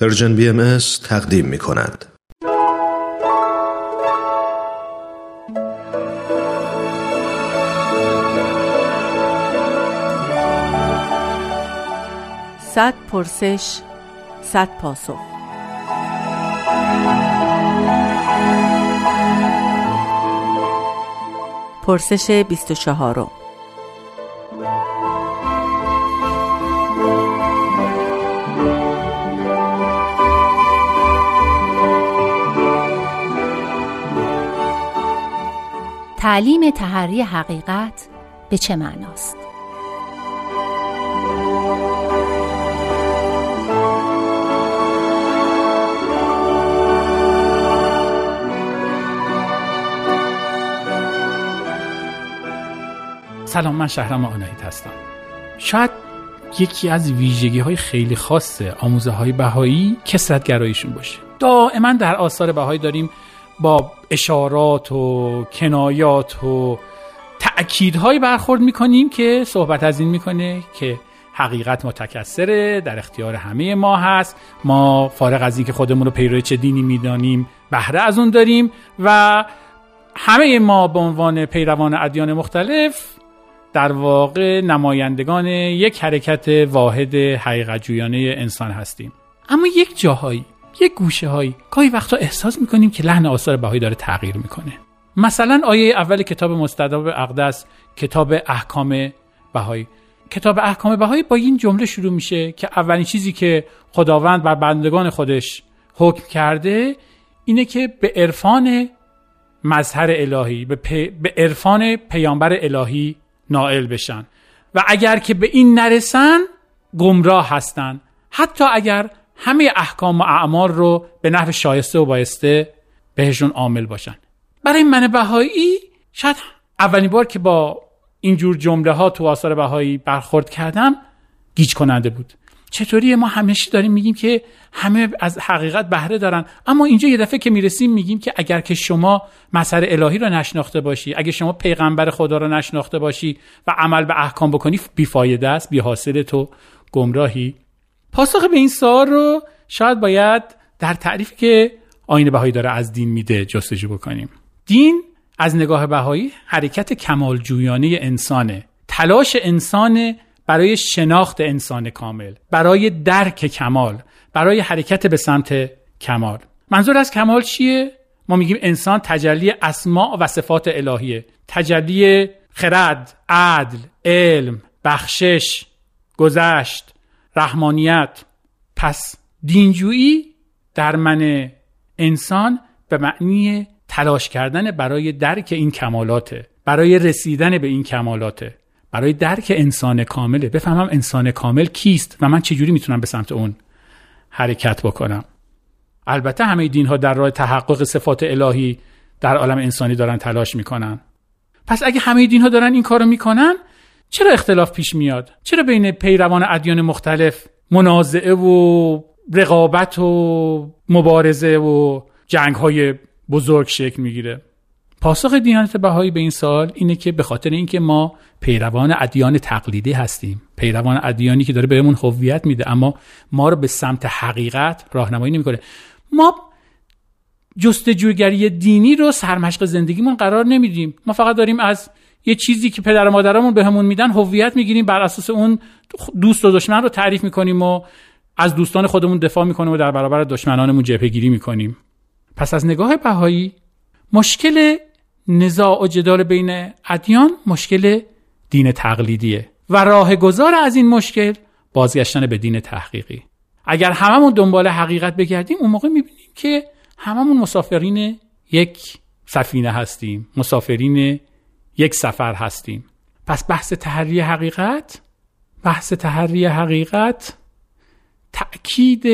پرژن بی ام تقدیم می کند. صد پرسش صد پاسخ پرسش 24 تعلیم تحری حقیقت به چه معناست؟ سلام من شهرام آنایت هستم شاید یکی از ویژگی های خیلی خاص آموزه های بهایی کسرتگراییشون باشه دائما در آثار بهایی داریم با اشارات و کنایات و تأکیدهایی برخورد می‌کنیم که صحبت از این می‌کنه که حقیقت متکثره در اختیار همه ما هست. ما فارغ از اینکه خودمون رو پیرو چه دینی می‌دانیم بهره از اون داریم و همه ما به عنوان پیروان ادیان مختلف در واقع نمایندگان یک حرکت واحد حقیقت جویانه انسان هستیم. اما یک جاهایی یک گوشه هایی گاهی وقتا احساس می‌کنیم که لحن آثار بهایی داره تغییر می‌کنه. مثلا آیه اول کتاب مستداب اقدس کتاب احکام بهایی. کتاب احکام بهایی با این جمله شروع میشه که اولین چیزی که خداوند بر بندگان خودش حکم کرده اینه که به عرفان مظهر الهی به, به عرفان پیامبر الهی نائل بشن. و اگر که به این نرسن گمراه هستن. حتی اگر همه احکام و اعمال رو به نحو شایسته و بایسته بهشون عامل باشن. برای من بهایی شاید اولین بار که با اینجور جمله ها تو آثار بهایی برخورد کردم گیج کننده بود. چطوری ما همیشه داریم میگیم که همه از حقیقت بهره دارن. اما اینجا یه دفعه که می‌رسیم میگیم که اگر که شما مسئله الهی رو نشناخته باشی اگر شما پیغمبر خدا رو نشناخته باشی و عمل به احکام بکنی بیفایده است بی حاصل تو گمراهی. پاسخ به این سوال رو شاید باید در تعریفی که آین بهایی داره از دین میده جستجو بکنیم. دین از نگاه بهایی حرکت کمالجویانه انسانه. تلاش انسان برای شناخت انسان کامل برای درک کمال برای حرکت به سمت کمال. منظور از کمال چیه؟ ما میگیم انسان تجلی اسماع و صفات الهیه. تجلی خرد عدل علم بخشش گذشت. رحمانیت. پس دینجویی در من انسان به معنی تلاش کردن برای درک این کمالاته برای رسیدن به این کمالاته برای درک انسان کامله. بفهمم انسان کامل کیست و من چجوری می‌تونم به سمت اون حرکت بکنم. البته همه دین ها در راه تحقق صفات الهی در عالم انسانی دارن تلاش می‌کنن. پس اگه همه دین ها دارن این کارو می‌کنن چرا اختلاف پیش میاد؟ چرا بین پیروان ادیان مختلف منازعه و رقابت و مبارزه و جنگ های بزرگ شکل می‌گیره؟ پاسخ دیانت بهایی به این سال اینه که به خاطر اینکه ما پیروان ادیان تقلیدی هستیم پیروان ادیانی که داره بهمون هویت میده اما ما رو به سمت حقیقت راهنمایی نمی‌کنه. ما جستجوگری دینی رو سرمشق زندگیمون قرار نمیدیم. ما فقط داریم از یه چیزی که پدر و مادرمون بهمون میدن هویت می‌گیریم. بر اساس اون دوست و دشمن رو تعریف می‌کنیم و از دوستان خودمون دفاع می‌کنیم و در برابر دشمنانمون جبهه گیری می‌کنیم. پس از نگاه بهایی مشکل نزاع و جدال بین ادیان مشکل دین تقلیدیه و راه گذار از این مشکل بازگشتن به دین تحقیقی. اگر هممون دنبال حقیقت بگردیم اون موقع می‌بینیم که هممون مسافرین یک سفینه هستیم. مسافرین یک سفر هستیم. پس بحث تحری حقیقت بحث تحری حقیقت تأکید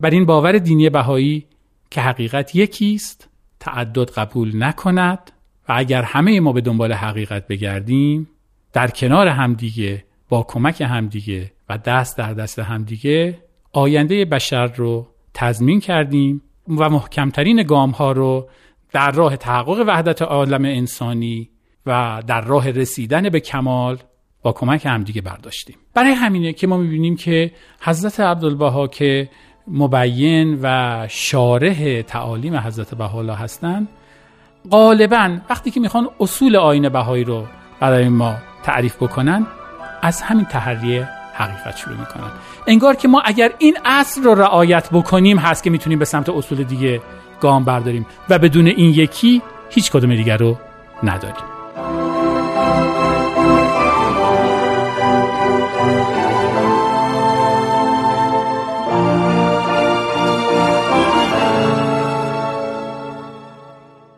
بر این باور دینی بهایی که حقیقت یکیست تعدد قبول نکند و اگر همه ما به دنبال حقیقت بگردیم در کنار همدیگه با کمک همدیگه و دست در دست همدیگه آینده بشر رو تضمین کردیم و محکمترین گام ها رو در راه تحقق وحدت عالم انسانی و در راه رسیدن به کمال با کمک همدیگه برداشتیم. برای همینه که ما می‌بینیم که حضرت عبدالبها که مبین و شارح تعالیم حضرت بهاءالله هستند غالبا وقتی که می‌خوان اصول آین بهایی رو برای ما تعریف بکنن از همین تحریه حقیقت شروع می‌کنن. انگار که ما اگر این اصل رو رعایت بکنیم هست که می‌تونیم به سمت اصول دیگه گام برداریم و بدون این یکی هیچ کدوم دیگر رو نداریم.